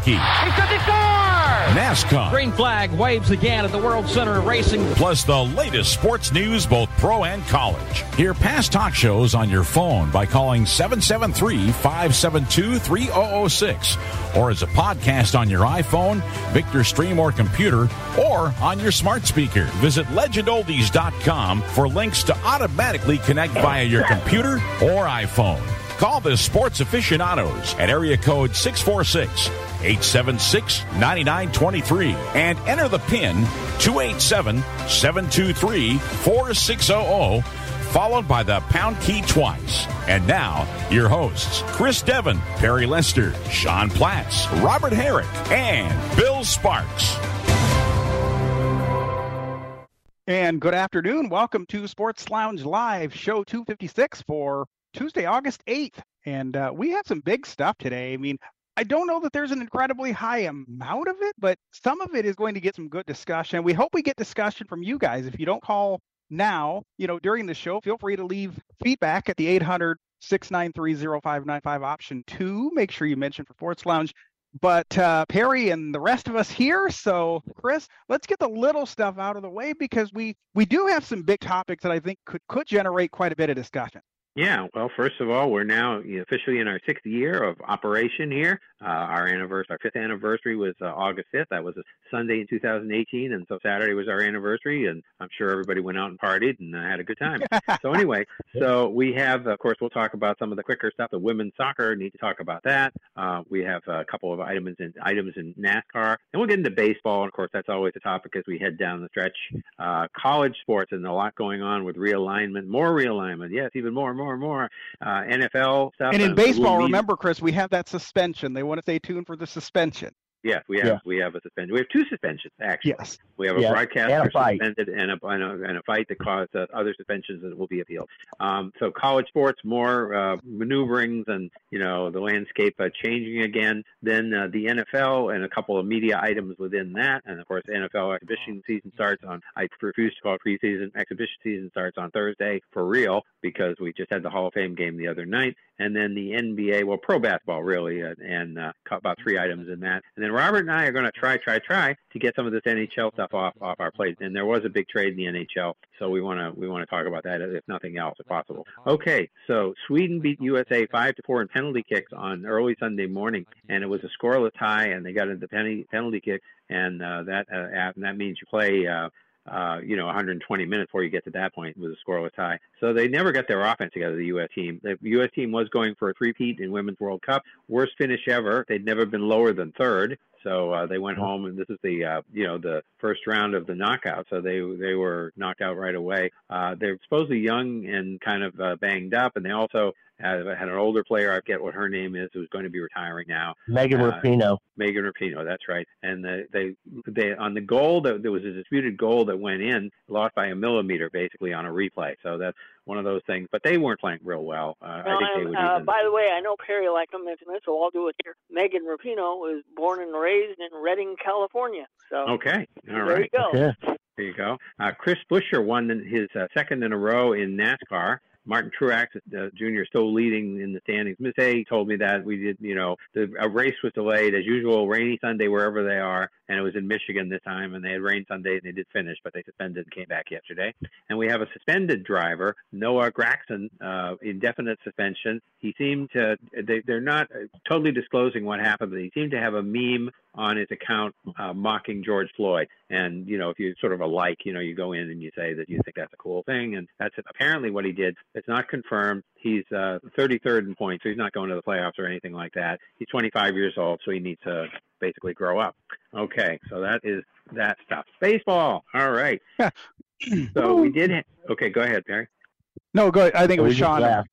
Hockey. He's score. NASCAR. Green flag waves again at the World Center of Racing. Plus the latest sports news, both pro and college. Hear past talk shows on your phone by calling 773 572 3006 or as a podcast on your iPhone, Victor Stream or computer, or on your smart speaker. Visit legendoldies.com for links to automatically connect via your computer or iPhone. Call the sports aficionados at area code 646 876 9923 and enter the PIN 287 723 4600 followed by the pound key twice. And now, your hosts, Chris Devon, Perry Lester, Sean Platts, Robert Herrick, and Bill Sparks. And good afternoon. Welcome to Sports Lounge Live, show 256 for Tuesday, August 8th. And uh, we have some big stuff today. I mean, I don't know that there's an incredibly high amount of it, but some of it is going to get some good discussion. We hope we get discussion from you guys. If you don't call now, you know, during the show, feel free to leave feedback at the 800 693 0595 option two. Make sure you mention for Sports Lounge. But uh, Perry and the rest of us here. So, Chris, let's get the little stuff out of the way because we we do have some big topics that I think could could generate quite a bit of discussion. Yeah, well, first of all, we're now officially in our sixth year of operation here. Uh, our anniversary, our fifth anniversary was uh, August 5th. That was a Sunday in 2018, and so Saturday was our anniversary, and I'm sure everybody went out and partied and uh, had a good time. so anyway, so we have, of course, we'll talk about some of the quicker stuff. The women's soccer need to talk about that. Uh, we have a couple of items in items in NASCAR, and we'll get into baseball. And of course, that's always a topic as we head down the stretch. Uh, college sports and a lot going on with realignment, more realignment. Yes, even more more, more uh, NFL stuff. And in baseball, we'll remember, Chris, we have that suspension. They want to stay tuned for the suspension. Yes, we have yeah. we have a suspension. We have two suspensions actually. Yes, we have a yeah. broadcaster and a suspended and a, and a, and a fight that caused uh, other suspensions that will be appealed. Um, so college sports, more uh, maneuverings, and you know the landscape uh, changing again. Then uh, the NFL and a couple of media items within that, and of course NFL exhibition season starts on. I refuse to call it preseason. Exhibition season starts on Thursday for real because we just had the Hall of Fame game the other night, and then the NBA, well, pro basketball really, uh, and uh, about three items in that, and then Robert and I are going to try, try, try to get some of this NHL stuff off off our plate. And there was a big trade in the NHL, so we want to we want to talk about that if nothing else, if possible. Okay, so Sweden beat USA five to four in penalty kicks on early Sunday morning, and it was a scoreless tie, and they got into penalty penalty kick, and uh, that uh, and that means you play. Uh, uh, you know, 120 minutes before you get to that point with a scoreless tie. So they never got their offense together, the U.S. team. The U.S. team was going for a three-peat in Women's World Cup. Worst finish ever. They'd never been lower than third. So uh, they went home, and this is the uh, you know the first round of the knockout. So they they were knocked out right away. Uh, they're supposedly young and kind of uh, banged up, and they also had, had an older player. I forget what her name is, who's going to be retiring now. Megan uh, Rapinoe. Megan Rapinoe, that's right. And the, they they on the goal that there was a disputed goal that went in, lost by a millimeter basically on a replay. So that's one of those things. But they weren't playing real well. Uh, well I think they would. uh, even... By the way, I know Perry liked to mention this, so I'll do it here. Megan Rapinoe was born and raised in Redding, California. So okay, all there right. you go. Yeah. There you go. Uh, Chris Buescher won his uh, second in a row in NASCAR. Martin Truex uh, Jr. still leading in the standings. Miss A told me that we did, you know, the a race was delayed as usual, rainy Sunday wherever they are, and it was in Michigan this time, and they had rain Sunday and they did finish, but they suspended and came back yesterday. And we have a suspended driver, Noah Gragson, uh, indefinite suspension. He seemed to, they, they're not totally disclosing what happened, but he seemed to have a meme on his account uh, mocking George Floyd. And, you know, if you sort of a like, you know, you go in and you say that you think that's a cool thing. And that's apparently what he did. It's not confirmed. He's uh, 33rd in points, so he's not going to the playoffs or anything like that. He's 25 years old, so he needs to basically grow up. Okay, so that is that stuff. Baseball. All right. so we did. Ha- okay, go ahead, Perry. No, go. I think it was We just Sean.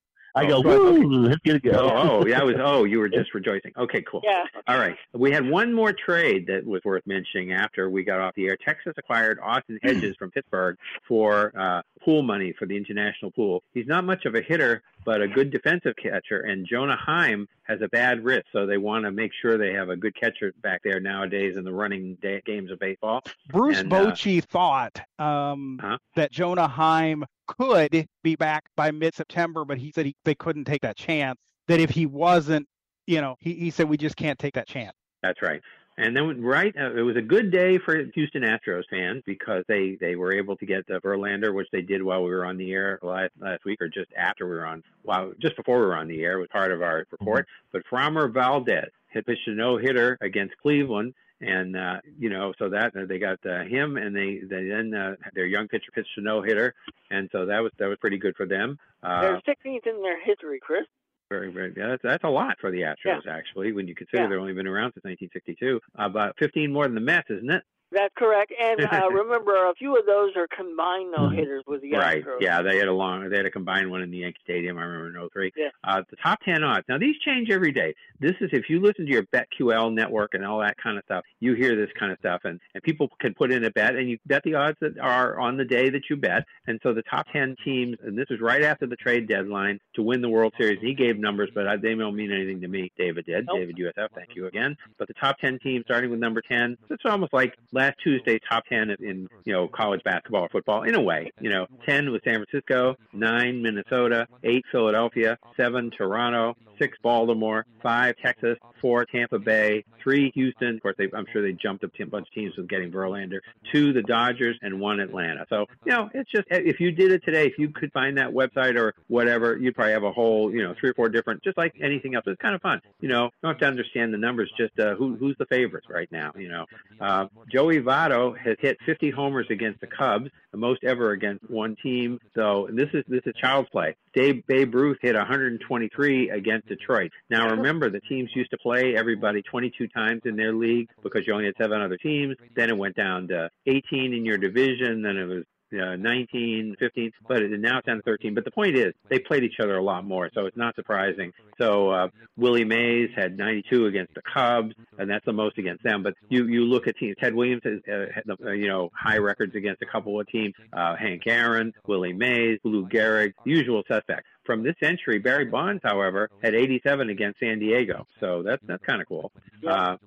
Laughed. I go, go ahead. woo, let's get it Oh, go. oh, yeah, I was. Oh, you were just rejoicing. Okay, cool. Yeah. All right. We had one more trade that was worth mentioning after we got off the air. Texas acquired Austin Hedges from Pittsburgh for uh, pool money for the international pool. He's not much of a hitter, but a good defensive catcher. And Jonah Heim has a bad wrist, so they want to make sure they have a good catcher back there nowadays in the running day, games of baseball. Bruce And, uh, Bochy thought um, Huh? that Jonah Heim could be back by mid-September, but he said he, they couldn't take that chance. That if he wasn't, you know, he, he said we just can't take that chance. That's right. And then, right, uh, it was a good day for Houston Astros fans because they, they were able to get uh, Verlander, which they did while we were on the air last, last week, or just after we were on, well, just before we were on the air, was part of our report. But Framber Valdez had pitched a no hitter against Cleveland, and uh, you know, so that uh, they got uh, him, and they they then uh, their young pitcher pitched a no hitter, and so that was that was pretty good for them. Uh, They're 16th in their history, Chris. very, very. Yeah, that's, that's a lot for the Astros, actually, when you consider Yeah. they've only been around since 1962. About 15 more than the Mets, isn't it? That's correct. And uh, remember, a few of those are combined no hitters with the Right. Astros. Yeah, they had a long, they had a combined one in the Yankee Stadium. I remember in 03. Yeah. Uh, the top 10 odds. Now these change every day. This is if you listen to your BetQL network and all that kind of stuff, you hear this kind of stuff, and and people can put in a bet, and you bet the odds that are on the day that you bet. And so the top 10 teams, and this is right after the trade deadline to win the World Series. He gave numbers, but I, they don't mean anything to me. David did. Nope. David USF. Thank you again. But the top 10 teams, starting with number 10, it's almost like last Tuesday top 10 in, you know college basketball or football in a way. You know, 10 was San Francisco, nine Minnesota, eight Philadelphia, seven Toronto, six Baltimore, five Texas, four Tampa Bay, three Houston. Of course, they, I'm sure they jumped a bunch of teams with getting Verlander. Two the Dodgers and one Atlanta. So you know, it's just if you did it today, if you could find that website or whatever, you'd probably have a whole you know three or four different, just like anything else. It's kind of fun. You know, you don't have to understand the numbers. Just uh, who who's the favorites right now. You know, uh, Joey Votto has hit 50 homers against the Cubs, the most ever against one team. So this is this is child's play. Dave Babe Ruth hit 123 against Detroit. Now remember, the teams used to play everybody 22 times in their league because you only had seven other teams. Then it went down to 18 in your division. Then it was uh, 19, 15, but it, now it's down to 13. But the point is, they played each other a lot more, so it's not surprising. So uh, Willie Mays had 92 against the Cubs, and that's the most against them. But you you look at teams. Ted Williams has uh, had the, uh, you know high records against a couple of teams. Uh, Hank Aaron, Willie Mays, Lou Gehrig, usual suspects. From this century, Barry Bonds, however, had 87 against San Diego, so that's that's kind of cool. Uh,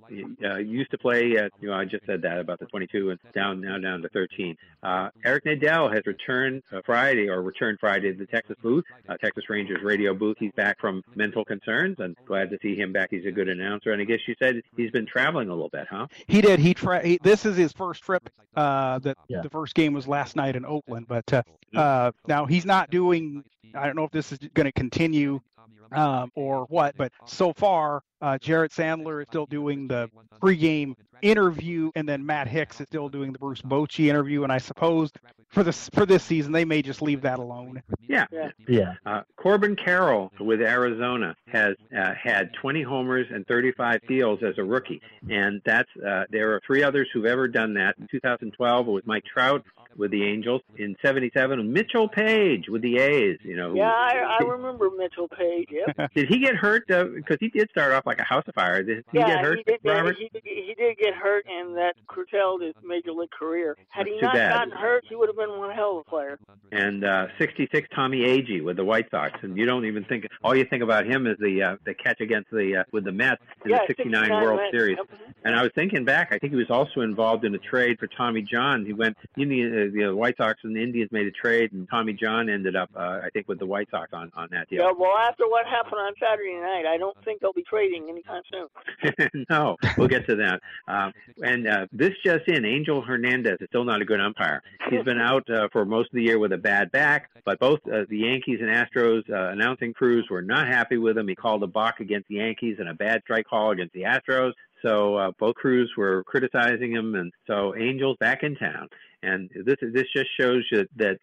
uh, used to play, at, you know, I just said that about the 22 and down now down to 13. Uh, Eric Nadel has returned uh, Friday or returned Friday to the Texas booth, uh, Texas Rangers radio booth. He's back from mental concerns and glad to see him back. He's a good announcer, and I guess you said he's been traveling a little bit, huh? He did. He, tra- he this is his first trip. Uh, that Yeah. the first game was last night in Oakland, but uh, uh, now he's not doing. I don't know if this is going to continue um, or what, but so far, uh, Jared Sandler is still doing the pregame interview, and then Matt Hicks is still doing the Bruce Bochy interview. And I suppose for this for this season, they may just leave that alone. Yeah. Yeah. Yeah. Uh, Corbin Carroll with Arizona has uh, had 20 homers and 35 steals as a rookie, and that's uh, there are three others who've ever done that. In 2012, it was Mike Trout with the Angels. In '77, Mitchell Page with the A's. You know, who- Yeah, I, I remember Mitchell Page. Yep. did he get hurt? Because he did start off like a house fire. Did he yeah, get hurt, he did. Robert? He, did- he did get hurt, and that curtailed his major league career. Had he not bad. gotten hurt, he would have been one hell of a player. and uh, 66 Tommy Agee with the White Sox, and you don't even think all you think about him is the uh, the catch against the uh, with the Mets in yeah, the 69 World Mets. Series. Yep. And I was thinking back, I think he was also involved in a trade for Tommy John. He went, Indian, uh, the White Sox and the Indians made a trade, and Tommy John ended up, uh, I think, with the White Sox on on that deal. Yeah, well, after what happened on Saturday night, I don't think they'll be trading anytime soon. no, we'll get to that. Um, and uh, this just in, Angel Hernandez is still not a good umpire. He's been out uh, for most of the year with a bad back, but both uh, the Yankees and Astros uh, announcing crews were not happy with him. He called a balk against the Yankees and a bad strike call against the Astros. So uh, both crews were criticizing him, and so Angels back in town. And this this just shows you that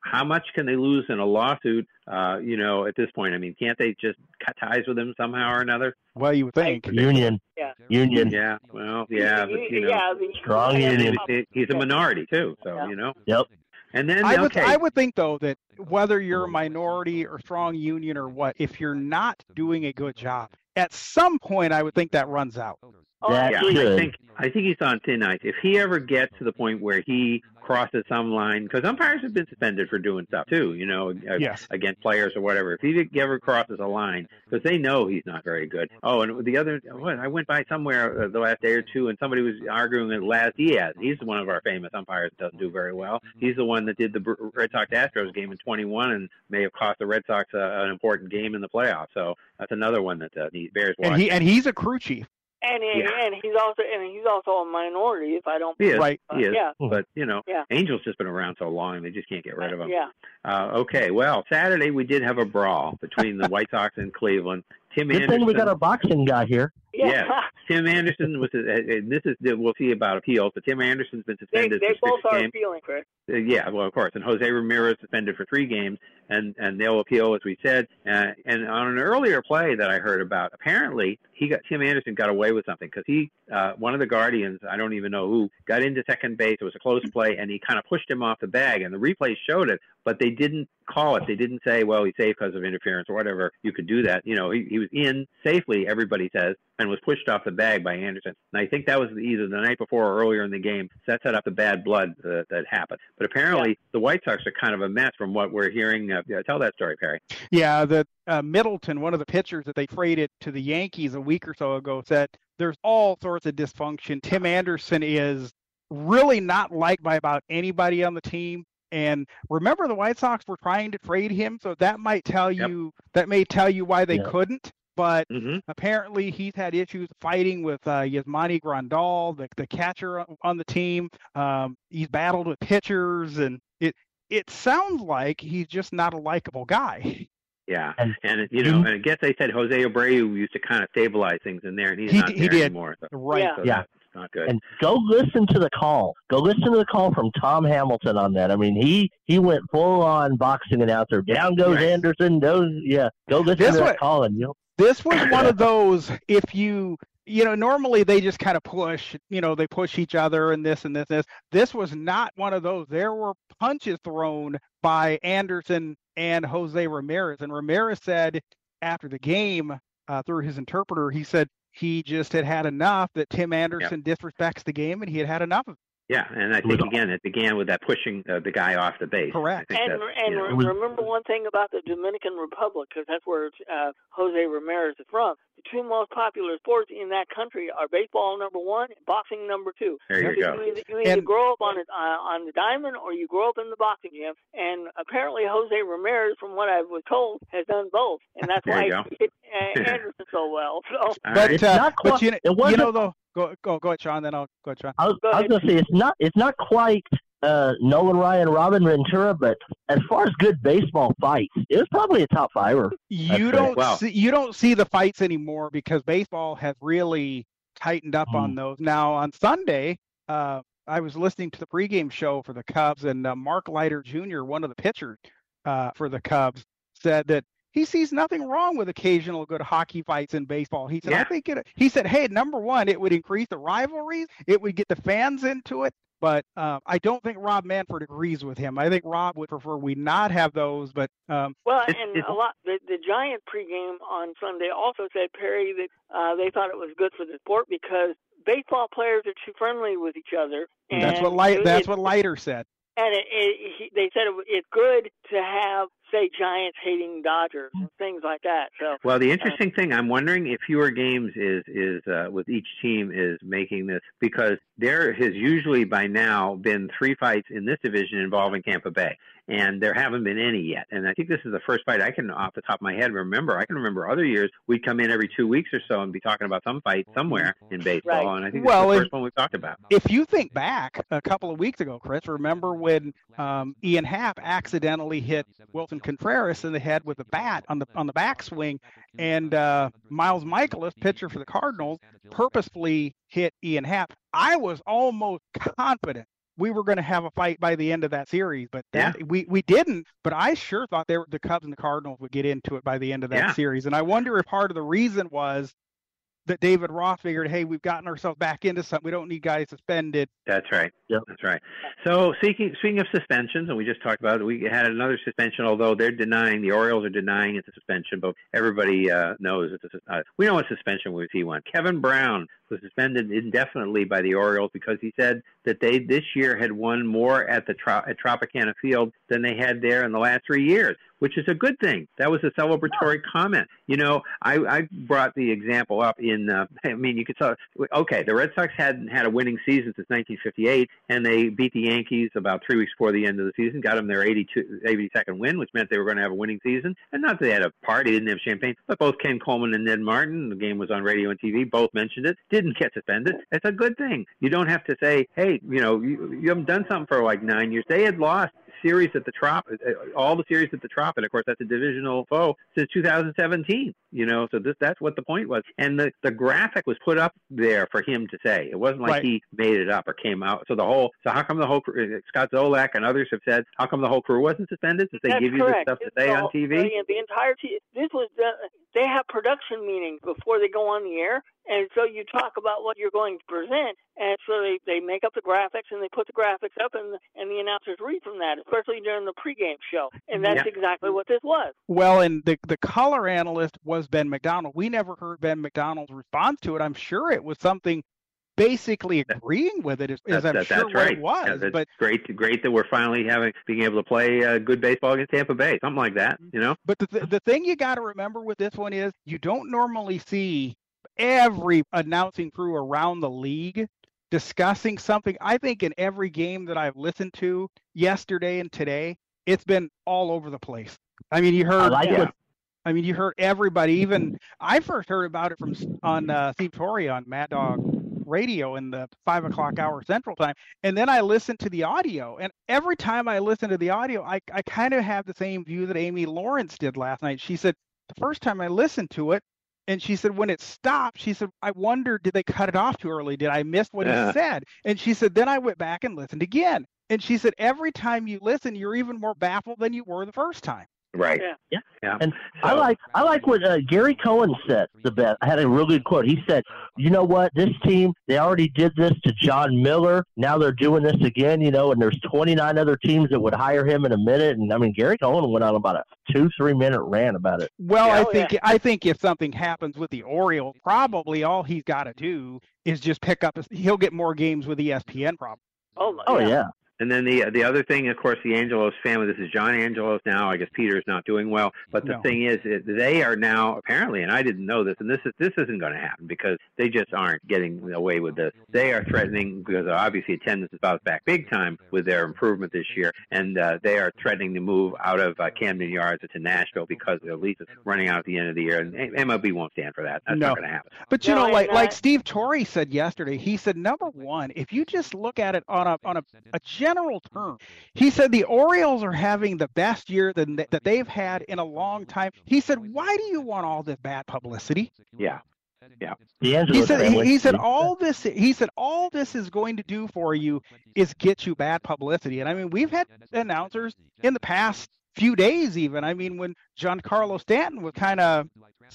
how much can they lose in a lawsuit? Uh, you know, at this point, I mean, can't they just cut ties with him somehow or another? Well, you would think. Union. Yeah. Union. Yeah, well, yeah, but you know, yeah, the, Strong he- union. he's a minority too, so you know. Yep. And then I would okay, I would think though that whether you're a minority or strong union or what, if you're not doing a good job, at some point I would think that runs out. Oh, That yeah, absolutely. I think I think he's on thin ice. If he ever gets to the point where he crosses some line, because umpires have been suspended for doing stuff too, you know, Yes. against players or whatever. If he ever crosses a line, because they know he's not very good. Oh, and the other, what, I went by somewhere uh, the last day or two, and somebody was arguing with Laz Diaz. He's one of our famous umpires that doesn't do very well. He's the one that did the Red Sox Astros game in 21 and may have cost the Red Sox uh, an important game in the playoffs. So that's another one that uh, he bears watching. And he and he's a crew chief. And he, Yeah. and he's also and he's also a minority. If I don't, He is. Right. He is. Yeah. But you know, Yeah. Angel's just been around so long they just can't get rid of him. Yeah. Uh, okay. Well, Saturday we did have a brawl between the White Sox and Cleveland. Tim Good Anderson. thing we got our boxing guy here. Yeah. Yeah. Tim Anderson was. Uh, and this is we'll see about appeals, but Tim Anderson's been They, suspended they for both six are games. appealing, Chris. Uh, yeah, well, of course. And Jose Ramirez suspended for three games, and and they'll appeal, as we said. Uh, and on an earlier play that I heard about, apparently he got Tim Anderson got away with something because he, uh, one of the Guardians, I don't even know who, got into second base. It was a close play, and he kind of pushed him off the bag, and the replay showed it, but they didn't call it. They didn't say, well, he's safe because of interference or whatever. You could do that. You know, he, he was in safely, everybody says, and was pushed off the bag by Anderson. And I think that was either the night before or earlier in the game. So that set up the bad blood uh, that happened. But apparently, the White Sox are kind of a mess from what we're hearing. Uh, yeah, tell that story, Perry. Yeah, the uh, Middleton, one of the pitchers that they traded to the Yankees a week or so ago, said there's all sorts of dysfunction. Tim Anderson is really not liked by about anybody on the team. And remember, the White Sox were trying to trade him, so that might tell Yep. you that may tell you why they Yeah. couldn't. But Mm-hmm. apparently, he's had issues fighting with uh, Yasmani Grandal, the, the catcher on- on the team. Um, he's battled with pitchers, and it it sounds like he's just not a likable guy. Yeah, And- and you know, and I guess they said Jose Abreu used to kind of stabilize things in there, and he's He- not he there did. anymore. So, Right. Yeah. so Yeah. that's not good. And go listen to the call. Go listen to the call from Tom Hamilton on that. I mean, he he went full on boxing announcer. Down goes Right. Anderson. Goes yeah. Go listen This to that way- call and you'll. This was one of those if you you know normally they just kind of push you know they push each other and this and this and this this was not one of those there were punches thrown by Anderson and Jose Ramirez and Ramirez said after the game uh, through his interpreter he said he just had had enough that Tim Anderson disrespects the game and he had had enough of it. Yeah, and I think again it began with that pushing uh, the guy off the base. Correct. And that's, and you know, was- remember one thing about the Dominican Republic, because that's where uh, Jose Ramirez is from. The two most popular sports in that country are baseball number one, boxing number two. there you So go. You either, you either And- grow up on it uh, on the diamond or you grow up in the boxing gym. And apparently Jose Ramirez, from what I was told, has done both, and that's why you he hit uh, Anderson so well. So but right. It's uh, not but quite- you, it you wasn't- know though go go go ahead Sean then I'll go ahead Sean I was, Go I was gonna say it's not it's not quite uh, Nolan Ryan, Robin Ventura, but as far as good baseball fights, it was probably a top fiver. you That's don't Wow. see you don't see the fights anymore because baseball has really tightened up on those. Now on Sunday, uh, I was listening to the pregame show for the Cubs, and uh, Mark Leiter Jr., one of the pitchers uh, for the Cubs, said that he sees nothing wrong with occasional good hockey fights in baseball. He said, I think it. He said, hey, number one, it would increase the rivalries, it would get the fans into it. But uh, I don't think Rob Manfred agrees with him. I think Rob would prefer we not have those. But um, Well, It's- and it's- a lot. The, the Giant pregame on Sunday also said Perry that uh, they thought it was good for the sport because baseball players are too friendly with each other. And that's what Light. That's it- what Leiter said. And it, it, he, they said it, it's good to have, say, Giants hating Dodgers and things like that. So Well, the interesting thing, I'm wondering if fewer games is is uh, with each team is making this because there has usually by now been three fights in this division involving Tampa Bay, and there haven't been any yet. And I think this is the first fight I can, off the top of my head, remember. I can remember other years we'd come in every two weeks or so and be talking about some fight somewhere in baseball, Right. and I think Well, this is the first one we've talked about. if you think back a couple of weeks ago, Chris, remember when um, Ian Happ accidentally hit Willson Contreras in the head with a bat on the on the backswing, and uh, Miles Mikolas, pitcher for the Cardinals, purposefully hit Ian Happ. I was almost confident we were going to have a fight by the end of that series, but that, we we didn't. But I sure thought they were, the Cubs and the Cardinals would get into it by the end of that Yeah. series, and I wonder if part of the reason was that David Ross figured, hey, we've gotten ourselves back into something. We don't need guys suspended. That's right. Yep. That's right. So speaking speaking of suspensions, and we just talked about it, we had another suspension. Although they're denying the Orioles are denying it's a suspension, but everybody uh, knows it's a, uh, we know what suspension was he won. Kevin Brown was suspended indefinitely by the Orioles because he said that they this year had won more at the at Tropicana Field than they had there in the last three years, which is a good thing. That was a celebratory comment. You know, I, I brought the example up in. Uh, I mean, you could tell. Okay, the Red Sox hadn't had a winning season since 1958, and they beat the Yankees about three weeks before the end of the season, got them their 82, 82nd win, which meant they were going to have a winning season. And not that they had a party, didn't have champagne, but both Ken Coleman and Ned Martin, the game was on radio and TV, both mentioned it, didn't get suspended. It's a good thing. You don't have to say, hey, you know, you, you haven't done something for like nine years. They had lost series at the Trop, uh, all the series at the Trop, and of course that's a divisional foe since 2017. You know, so this that's what the point was. And the the graphic was put up there for him to say. It wasn't like Right. he made it up or came out. So the whole so how come the whole crew- uh, Scott Zolak and others have said how come the whole crew wasn't suspended? Did they That's give you correct. this stuff to It's say on TV? The, the entire team. This was the, they have production meetings before they go on the air, and so you talk about what you're going to present, and so they, they make up the graphics and they put the graphics up, and and the announcers read from that, especially during the pregame show, and that's Yeah. exactly what this was. Well, and the the color analyst was Ben McDonald. We never heard Ben McDonald's response to it. I'm sure it was something basically agreeing with it, is, is That- I'm that- sure that's what right. it was. Yeah, that's but great, great that we're finally having being able to play uh, good baseball against Tampa Bay, something like that. You know, But the, th- the thing you got to remember with this one is you don't normally see every announcing crew around the league discussing something. I think in every game that I've listened to yesterday and today, it's been all over the place. I mean, you heard. I like yeah. I mean, you heard everybody. Even I first heard about it from on uh, Steve Torre on Mad Dog Radio in the five o'clock hour Central Time, and then I listened to the audio. And every time I listen to the audio, I I kind of have the same view that Amy Lawrence did last night. She said the first time I listened to it, and she said when it stopped, she said I wonder did they cut it off too early? Did I miss what Yeah. he said? And she said then I went back and listened again. And she said every time you listen, you're even more baffled than you were the first time. Right? Yeah. Yeah. yeah. And I like I like what uh, Gary Cohen said. The best. I had a real good quote. He said, "You know what? This team they already did this to Jon Miller. Now they're doing this again. You know, and there's 29 other teams that would hire him in a minute. And I mean, Gary Cohen went on about a two three minute rant about it. Well, Yeah, I oh, think I think if something happens with the Orioles, probably all he's got to do is just pick up. He'll get more games with ESPN, probably. Oh, my, Oh yeah. yeah. And then the the other thing, of course, the Angelos family. This is John Angelos now. I guess Peter's not doing well, but the No. thing is, it, they are now apparently, and I didn't know this, and this is this isn't going to happen because they just aren't getting away with this. They are threatening because obviously attendance is bounced back big time with their improvement this year, and uh, they are threatening to move out of uh, Camden Yards to Nashville because their lease is running out at the end of the year, and MLB won't stand for that. That's No. not going to happen. But you No, know, and like like Steve Torre said yesterday, he said number one, if you just look at it on a on a, a general term, hmm. he said the Orioles are having the best year that they've had in a long time. He said, why do you want all this bad publicity? Yeah. The Angelos He said he, he said all this he said all this is going to do for you is get you bad publicity. And I mean, we've had announcers in the past few days even. I mean, when Giancarlo Stanton was kind of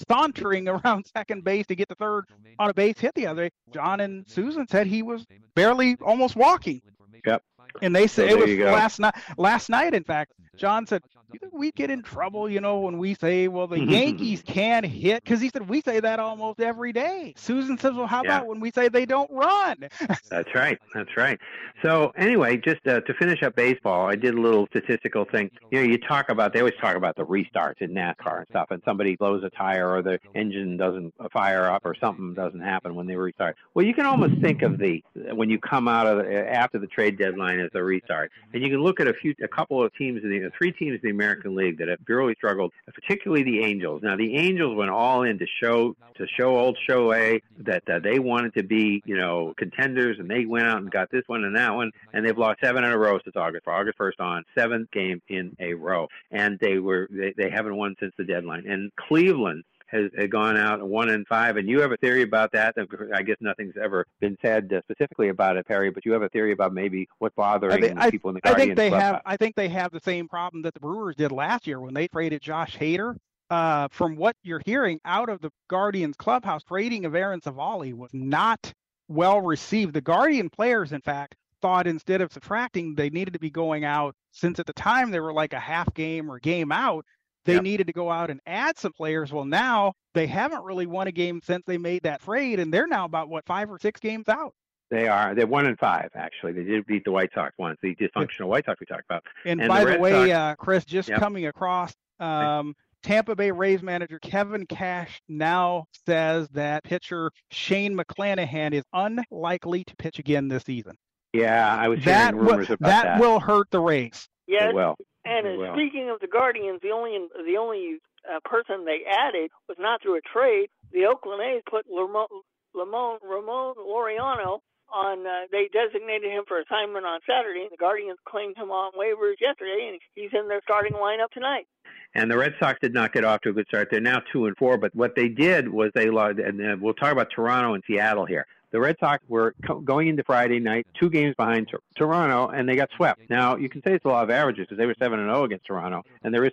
sauntering around second base to get the third on a base hit the other day, John and Suzyn said he was barely almost walking. Yep. And they said So it was last night. Last night, in fact, John said, "You think we get in trouble, you know, when we say, well, the Yankees can hit?" Because he said we say that almost every day. Suzyn says, "Well, how Yeah. about when we say they don't run?" That's right. That's right. So anyway, just uh, to finish up baseball, I did a little statistical thing. You know, you talk about they always talk about the restarts in NASCAR and stuff, and somebody blows a tire or the engine doesn't fire up or something doesn't happen when they restart. Well, you can almost think of the when you come out of the, after the trade deadline as a restart, and you can look at a few, a couple of teams in the three teams in the American League that have really struggled, particularly the Angels. Now, the Angels went all in to show to show old Shohei that they wanted to be, you know, contenders, and they went out and got this one and that one, and they've lost seven in a row since August, for August first on, seventh game in a row, and they were they, they haven't won since the deadline. And Cleveland has, has gone out one and five, and you have a theory about that. I guess nothing's ever been said uh, specifically about it, Perry, but you have a theory about maybe what's bothering I think, the people in the I Guardians think they have. I think they have the same problem that the Brewers did last year when they traded Josh Hader. uh, from what you're hearing out of the Guardians clubhouse, trading of Aaron Civale was not well received. The Guardian players, in fact, thought instead of subtracting, they needed to be going out since at the time they were like a half game or game out. They yep. needed to go out and add some players. Well, now they haven't really won a game since they made that trade, and they're now about what five or six games out. They are. They're one in five actually. They did beat the White Sox once. The dysfunctional White Sox we talked about. And, and by the, the way, Sox, uh, Chris, just yep. coming across, um, Tampa Bay Rays manager Kevin Cash now says that pitcher Shane McClanahan is unlikely to pitch again this season. Yeah, I was that hearing rumors will, about that. That will hurt the Rays. Yes. Will. And will. speaking of the Guardians, the only the only uh, person they added was not through a trade. The Oakland A's put Ramon Ramon, Ramon Laureano on. Uh, they designated him for assignment on Saturday. The Guardians claimed him on waivers yesterday, and he's in their starting lineup tonight. And the Red Sox did not get off to a good start. They're now two and four. But what they did was they lost. And we'll talk about Toronto and Seattle here the Red Sox were co- going into Friday night two games behind Tor- Toronto, and they got swept. Now you can say it's a lot of averages because they were seven and zero oh against Toronto, and there is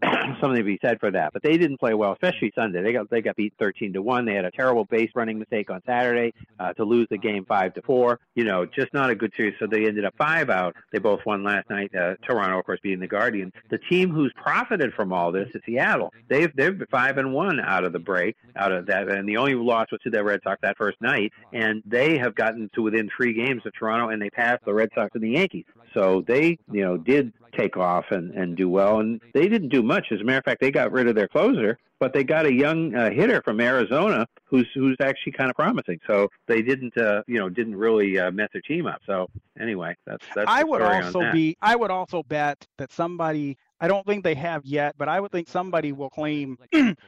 something to be said for that. But they didn't play well, especially Sunday. They got they got beat thirteen to one. They had a terrible base running mistake on Saturday uh, to lose the game five to four. You know, just not a good series. So they ended up five out. They both won last night. Uh, Toronto, of course, beating the Guardians. The team who's profited from all this is Seattle. They've they've five and one out of the break, out of that, and the only loss was to the Red Sox that first night and they have gotten to within three games of Toronto, and they passed the Red Sox and the Yankees. So they, you know, did take off and, and do well, and they didn't do much. As a matter of fact, they got rid of their closer, but they got a young uh, hitter from Arizona who's who's actually kind of promising. So they didn't, uh, you know, didn't really uh, mess their team up. So anyway, that's that's. I would also be. I would also bet that somebody I don't think they have yet, but I would think somebody will claim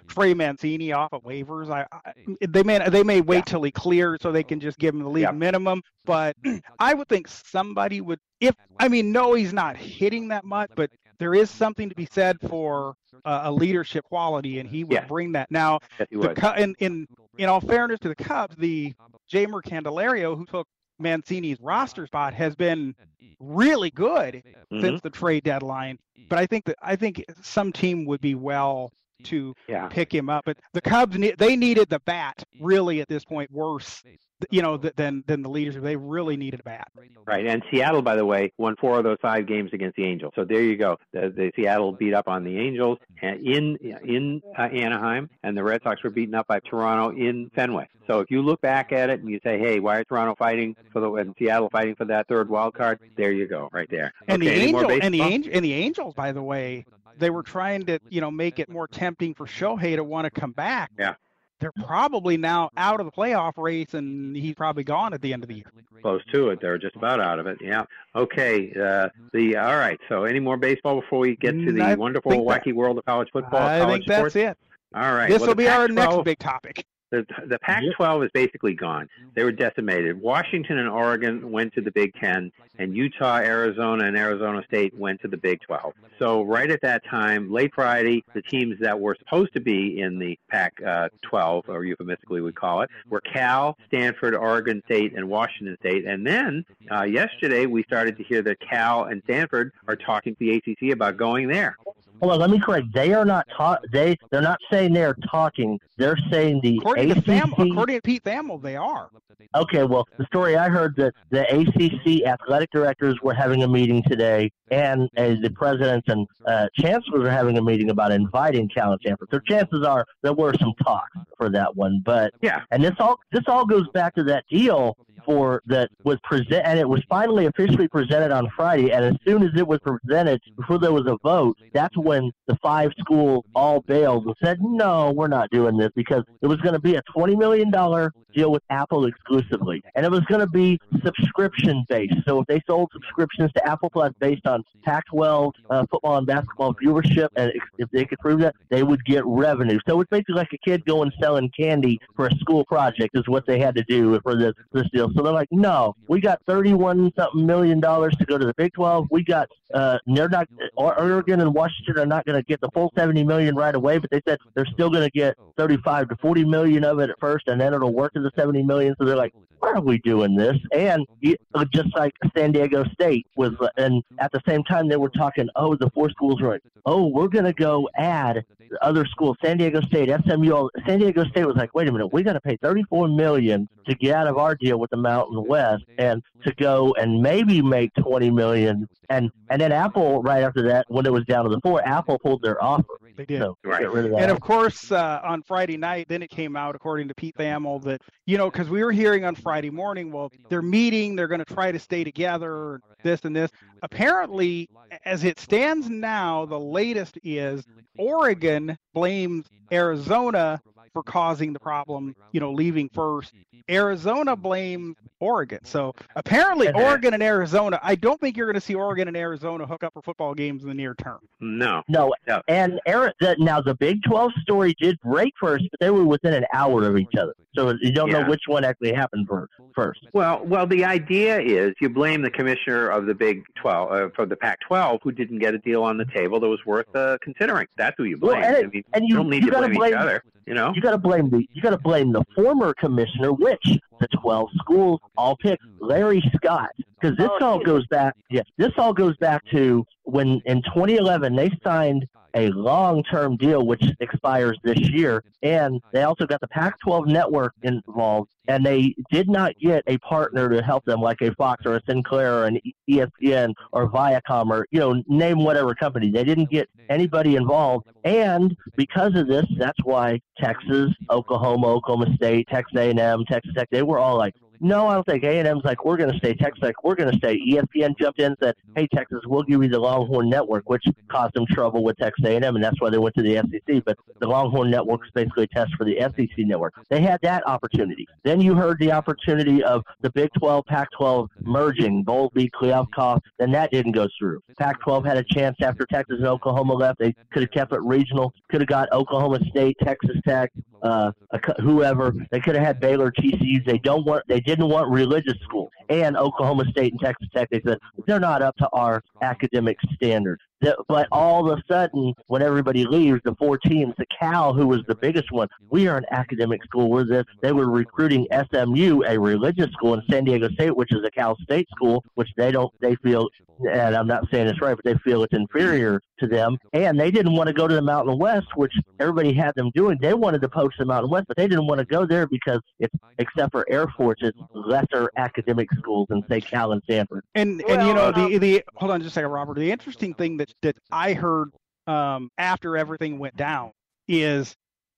Trey Mancini off of waivers. I, I, they may they may wait yeah. till he clears so they can just give him the league yeah. minimum. But I would think somebody would. If I mean, no, he's not hitting that much, but there is something to be said for uh, a leadership quality, and he would yeah. bring that. Now, the, in in in all fairness to the Cubs, the Jeimer Candelario, who took Mancini's roster spot has been really good mm-hmm. since the trade deadline. But I think that I think some team would be well to yeah. pick him up. But the Cubs they needed the bat really at this point worse you know, than than the leaders. They really needed a bat. Right, and Seattle, by the way, won four of those five games against the Angels. So there you go. The, the Seattle beat up on the Angels in in uh, Anaheim, and the Red Sox were beaten up by Toronto in Fenway. So if you look back at it and you say, "Hey, why is Toronto fighting for the and Seattle fighting for that third wild card?" There you go, right there. And okay, the Angels, and the Angel and the Angels, by the way, they were trying to you know make it more tempting for Shohei to want to come back. Yeah they're probably now out of the playoff race, and he's probably gone at the end of the year. Close to it. They're just about out of it. Yeah. Okay. Uh, the all right. So, any more baseball before we get to the I wonderful, wacky that, world of college football? I college think sports? that's it. All right. This well, will be Pac-12, our next big topic the the Pac-12 is basically gone. They were decimated. Washington and Oregon went to the Big Ten, and Utah, Arizona, and Arizona State went to the Big 12. So right at that time, late Friday, the teams that were supposed to be in the Pac-12, or euphemistically we call it, were Cal, Stanford, Oregon State, and Washington State. And then uh, yesterday, we started to hear that Cal and Stanford are talking to the ACC about going there. Hold on, let me correct. They are not ta- They they're not saying they're talking. They're saying the according ACC. To Tham- according to Pete Thamel, they are. Okay, well, the story I heard that the ACC athletic directors were having a meeting today, and uh, the presidents and uh, chancellors are having a meeting about inviting Cal and Stanford. So chances are there were some talks for that one, but yeah, and this all this all goes back to that deal for that was present, and it was finally officially presented on Friday. And as soon as it was presented, before there was a vote, that's when the five schools all bailed and said, "No, we're not doing this," because it was going to be a twenty million dollar deal with Apple exclusively, and it was going to be subscription based. So if they sold subscriptions to Apple Plus based on Pac-12 uh, football and basketball viewership, and if they could prove that, they would get revenue. So it's basically like a kid going selling candy for a school project is what they had to do for this this deal. So they're like, no, we got 31 something million dollars to go to the Big 12. We got uh, they're not Oregon and Washington are not going to get the full 70 million right away, but they said they're still going to get 35 to 40 million of it at first, and then it'll work to the 70 million. So they're like, why are we doing this? And uh, just like San Diego State was, uh, and at the same time they were talking, oh, the four schools were like, oh, we're going to go add other schools, San Diego State, SMU. San Diego State was like, wait a minute, we got to pay 34 million to get out of our deal with the Mountain West and to go and maybe make 20 million. And and then Apple right after that, when it was down to the four, Apple pulled their offer. They did. So Right. rid of that. And of course, uh, on Friday night, then it came out, according to Pete Thamel, that, you know, because we were hearing on Friday morning, well, they're meeting, they're going to try to stay together, this and this. Apparently, as it stands now, the latest is Oregon blames Arizona for causing the problem, you know, leaving first. Arizona blames Oregon. So apparently, And- Oregon and Arizona, I don't think you're going to see Oregon and Arizona hook up for football games in the near term. No. No, No. and Ari- now the Big 12 story did break first, but they were within an hour of each other. So you don't Yeah. know which one actually happened first. first. Well, well, the idea is you blame the commissioner of the Big 12, uh, for the Pac-12, who didn't get a deal on the table that was worth uh, considering. That's who you Well, blame. and it- I mean, and you- don't need you to gotta blame, blame- each other. You know. You got to blame the you got to blame the former commissioner, which the 12 schools all picked Larry Scott, because this Oh, all goes back. Yeah, this all goes back to when in 2011 they signed a long-term deal which expires this year, and they also got the Pac-12 network involved, and they did not get a partner to help them like a Fox or a Sinclair or an ESPN or Viacom or you know name whatever company. They didn't get anybody involved, and because of this, that's why Texas, Oklahoma, Oklahoma State, Texas A&M, Texas Tech, they were all like, no, I don't think A&M's like, we're going to stay Texas Tech, we're going to stay. ESPN jumped in and said, hey, Texas, we'll give you the Longhorn Network, which caused them trouble with Texas A&M, and that's why they went to the SEC. But the Longhorn Network is basically a test for the SEC network. They had that opportunity. Then you heard the opportunity of the Big 12, Pac-12 merging, Bowl Bowlby, Kliavkoff, and that didn't go through. Pac-12 had a chance after Texas and Oklahoma left. They could have kept it regional, could have got Oklahoma State, Texas Tech, uh, whoever. They could have had Baylor, TCU. They don't want. They didn't want religious schools. And Oklahoma State and Texas Tech. They said they're not up to our academic standards. That- But all of a sudden, when everybody leaves, the four teams, the Cal, who was the biggest one, we are an academic school. We're this. They were recruiting SMU, a religious school, in San Diego State, which is a Cal State school, which they don't. They feel, and I'm not saying it's right, but they feel it's inferior to them. And they didn't want to go to the Mountain West, which everybody had them doing. They wanted to poach the Mountain West, but they didn't want to go there because it's, except for Air Force, it's lesser academic schools than say Cal and Stanford. And and you know um, the the hold on just a second, Robert. The interesting thing that that I heard um, after everything went down is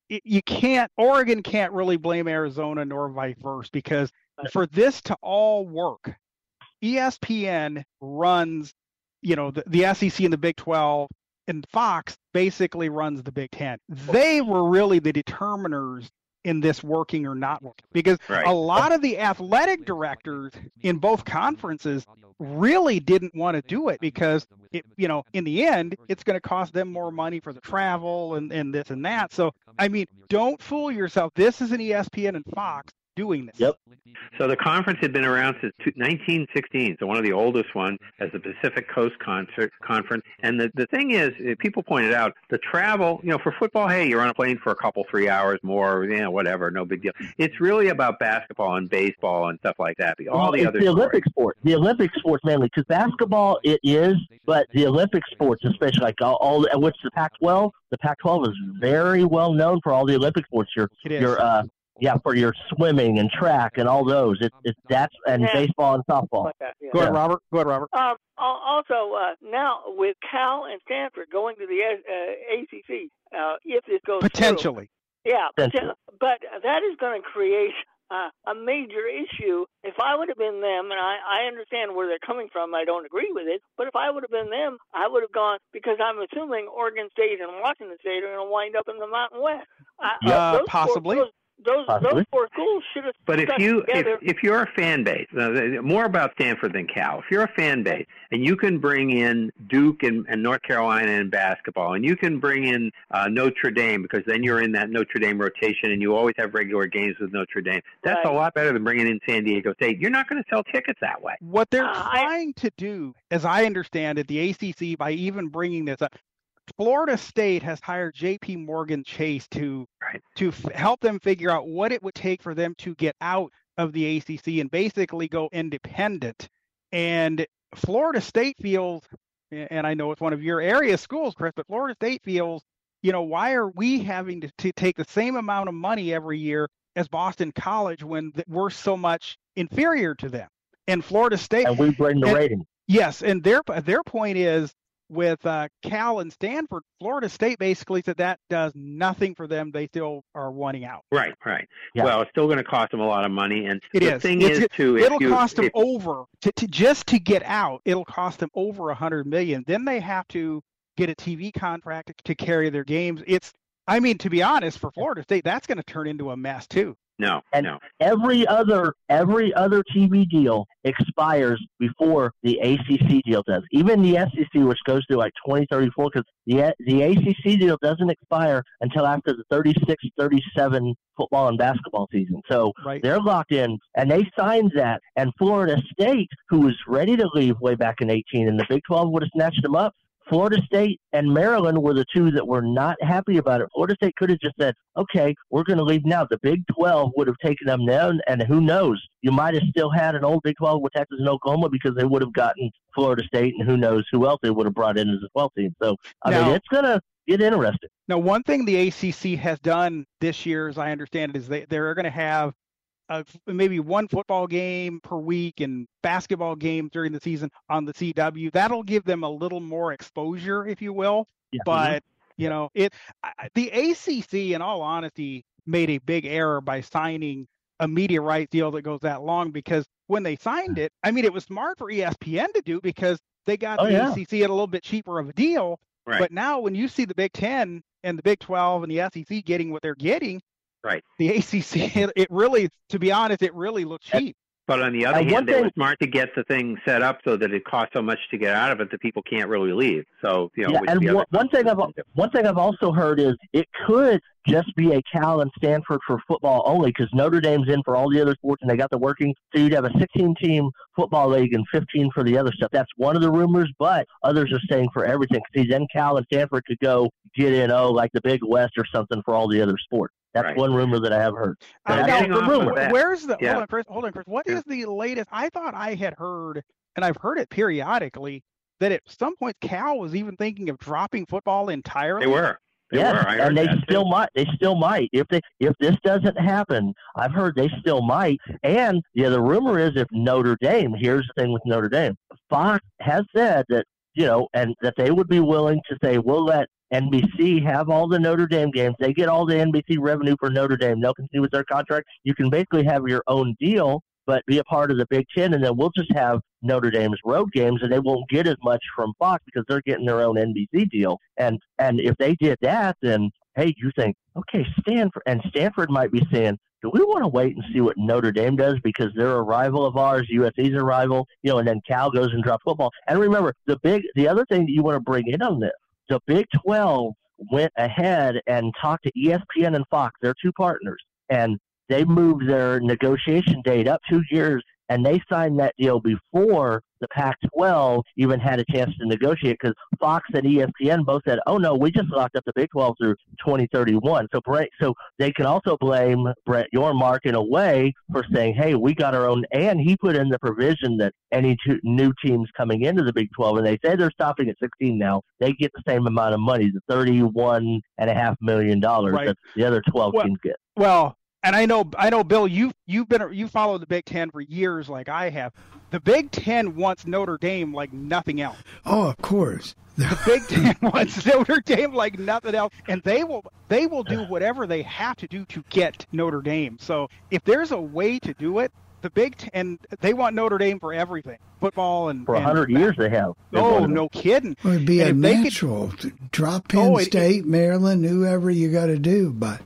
it, you can't Oregon can't really blame Arizona nor vice versa because for this to all work, ESPN runs you know the, the SEC and the Big Twelve and Fox basically runs the Big Ten. They were really the determiners in this working or not working. Because Right. a lot of the athletic directors in both conferences really didn't want to do it because it, you know in the end it's going to cost them more money for the travel and, and this and that. So i mean don't fool yourself. This is an espn and fox doing this Yep. So the conference had been around since 1916, so one of the oldest ones as the Pacific Coast Concert Conference. And the, the thing is, uh, people pointed out the travel, you know, for football, hey, you're on a plane for a couple, three hours more, you know, whatever, no big deal. It's really about basketball and baseball and stuff like that. All Well, the it's other the sports. Olympic sport. The Olympic sports mainly because basketball it is, but the Olympic sports, especially like all, all which the Pac-12, the Pac-12 is very well known for all the Olympic sports. Your It is. your uh yeah for your swimming and track and all those. It's it's that's and Yeah. baseball and softball. Like that, yeah. go ahead Yeah. robert go ahead robert Um, also, uh, now with Cal and Stanford going to the uh, ACC, uh, if this goes through, potentially yeah, Potentially. but that is going to create uh, a major issue. If I would have been them, and I, I understand where they're coming from, I don't agree with it, but if I would have been them, I would have gone because I'm assuming Oregon State and Washington State are going to wind up in the Mountain West. I, Yeah, those four- possibly. those- those Possibly. those four schools should have. But if you if, together. if you're a fan base, uh, more about Stanford than Cal. If you're a fan base and you can bring in Duke and, and North Carolina in basketball, and you can bring in uh, Notre Dame because then you're in that Notre Dame rotation, and you always have regular games with Notre Dame. That's Right. a lot better than bringing in San Diego State. You're not going to sell tickets that way. What they're Uh, I- trying to do, as I understand it, the ACC, by even bringing this up, Florida State has hired J.P. Morgan Chase to Right. to f- help them figure out what it would take for them to get out of the ACC and basically go independent. And Florida State feels, and I know it's one of your area schools, Chris, but Florida State feels, you know, why are we having to, to take the same amount of money every year as Boston College when th- we're so much inferior to them? And Florida State, and we bring the And- rating. Yes, and their their point is with uh, Cal and Stanford, Florida State basically said that does nothing for them. They still are wanting out. Right, right. Yeah. Well, it's still going to cost them a lot of money, and It the is. thing It's- is too, if It'll you, cost them if- over to, to just to get out. It'll cost them over a hundred million. Then they have to get a TV contract to carry their games. It's, I mean, to be honest, for Florida State, that's going to turn into a mess too. No, And- no. Every other every other TV deal expires before the ACC deal does. Even the SEC, which goes through like 2034, because the the ACC deal doesn't expire until after the 36-37 football and basketball season. So Right. they're locked in, and they signed that. And Florida State, who was ready to leave way back in 18, and the Big 12 would have snatched them up. Florida State and Maryland were the two that were not happy about it. Florida State could have just said, okay, we're going to leave now. The Big 12 would have taken them then, and who knows? You might have still had an old Big 12 with Texas and Oklahoma because they would have gotten Florida State, and who knows who else they would have brought in as a 12 team. So, I Now- mean, it's going to get interesting. Now, one thing the ACC has done this year, as I understand it, is they, they're going to have uh, maybe one football game per week and basketball games during the season on the CW. That'll give them a little more exposure, if you will. Yeah. But you know, it the ACC, in all honesty, made a big error by signing a media rights deal that goes that long because when they signed it, I mean, it was smart for ESPN to do because they got Oh, the yeah. ACC at a little bit cheaper of a deal. Right. But now, when you see the Big Ten and the Big 12 and the SEC getting what they're getting, Right. the ACC, it, it really, to be honest, it really looks cheap. But on the other And hand, they were smart to get the thing set up so that it costs so much to get out of it that people can't really leave. So you know, Yeah, and the one, one thing I've one thing I've also heard is it could just be a Cal and Stanford for football only because Notre Dame's in for all the other sports and they got the working. So you'd have a 16 team football league and 15 for the other stuff. That's one of the rumors, but others are saying for everything. See, then Cal and Stanford could go get in oh like the Big West or something for all the other sports. That's Right. one rumor that I have heard. But Uh, now, the rumor. of where's the Yeah. hold on, Chris? Hold on, Chris. What is Yeah. the latest? I thought I had heard, and I've heard it periodically, that at some point Cal was even thinking of dropping football entirely. They were. They yes, were. And they still too. might. They still might. If they if this doesn't happen, I've heard they still might. And yeah, the rumor is if Notre Dame. Here's the thing with Notre Dame. Fox has said that you know, and that they would be willing to say we'll let NBC have all the Notre Dame games. They get all the NBC revenue for Notre Dame. They'll continue with their contract. You can basically have your own deal, but be a part of the Big Ten, and then we'll just have Notre Dame's road games, and they won't get as much from Fox because they're getting their own NBC deal. And and if they did that, then hey, you think okay, Stanford and Stanford might be saying. Do we want to wait and see what Notre Dame does because they're a rival of ours? USC's a rival, you know, and then Cal goes and drops football. And remember, the big, the other thing that you want to bring in on this, the Big 12 went ahead and talked to ESPN and Fox, their two partners, and they moved their negotiation date up two years, and they signed that deal before the Pac-12 even had a chance to negotiate because Fox and ESPN both said, "Oh no, we just locked up the Big 12 through 2031." So, so they can also blame Brett Yormark in a way for saying, "Hey, we got our own," and he put in the provision that any two, new teams coming into the Big 12, and they say they're stopping at 16 now, they get the same amount of money, the 31 and a half million dollars Right. that the other 12 Well, teams get. Well, and I know, I know, Bill, you you've been you followed the Big Ten for years, like I have. The Big Ten wants Notre Dame like nothing else. Oh, of course. The Big Ten wants Notre Dame like nothing else, and they will they will do whatever they have to do to get Notre Dame. So if there's a way to do it, the Big Ten, and they want Notre Dame for everything, football and for a hundred years they have. Oh, no kidding! It'd be And a if they natural. Drop oh, Penn Oh, it- State, Maryland, whoever you got to do, but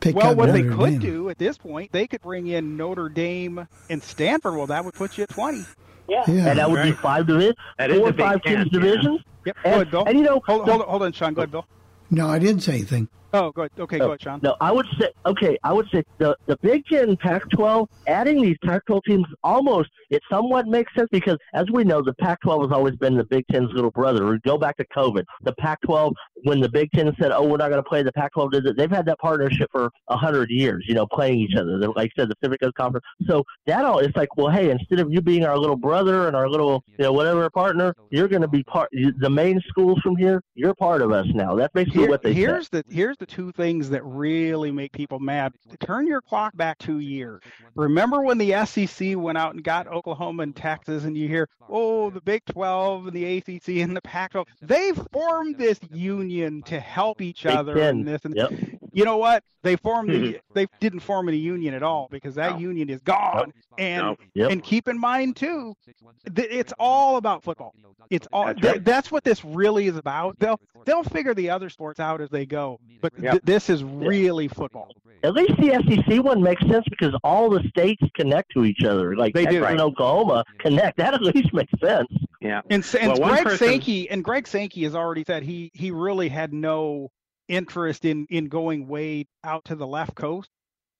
pick Well, up what Notre they could Dame. do at this point, they could bring in Notre Dame and Stanford. Well, that would put you at twenty. Yeah. Yeah. and that would be five divisions, That is four or the Big five Ten, teams yeah. divisions. Yep. Go And, ahead, Bill. and you know, hold, the- hold, hold on, Sean. Go ahead, Bill. No, I didn't say anything. Oh, good. Okay, go ahead, Sean. No, I would say okay. I would say the the Big Ten, Pac-12, adding these Pac-12 teams almost it somewhat makes sense because as we know, the Pac-12 has always been the Big Ten's little brother. We go back to COVID. The Pac-12, when the Big Ten said, "Oh, we're not going to play," the Pac-12 did it. They've had that partnership for a hundred years. You know, playing each other. They're- Like I said, the Pacific Coast Conference. So that all it's like, well, hey, instead of you being our little brother and our little, you know, whatever partner, you're going to be part. The main schools from here, you're part of us now. That's basically Here- what they said. here's the here's the two things that really make people mad. Turn your clock back two years. Remember when the SEC went out and got Oklahoma and Texas, and you hear, oh, the Big 12 and the ACC and the Pac-12, they formed this union to help each other and this and Yep. You know what? They formed the mm-hmm. they didn't form any union at all because that No. union is gone. And. Yep. and keep in mind too, th- it's all about football. It's all That's th- that's what this really is about. They'll they'll figure the other sports out as they go, but th- Yep. this is really football. At least the SEC one makes sense because all the states connect to each other. Like They do. Texas and Oklahoma connect. That at least makes sense. Yeah. And, and Well, Greg person- Sankey and Greg Sankey has already said he he really had no interest in in going way out to the left coast.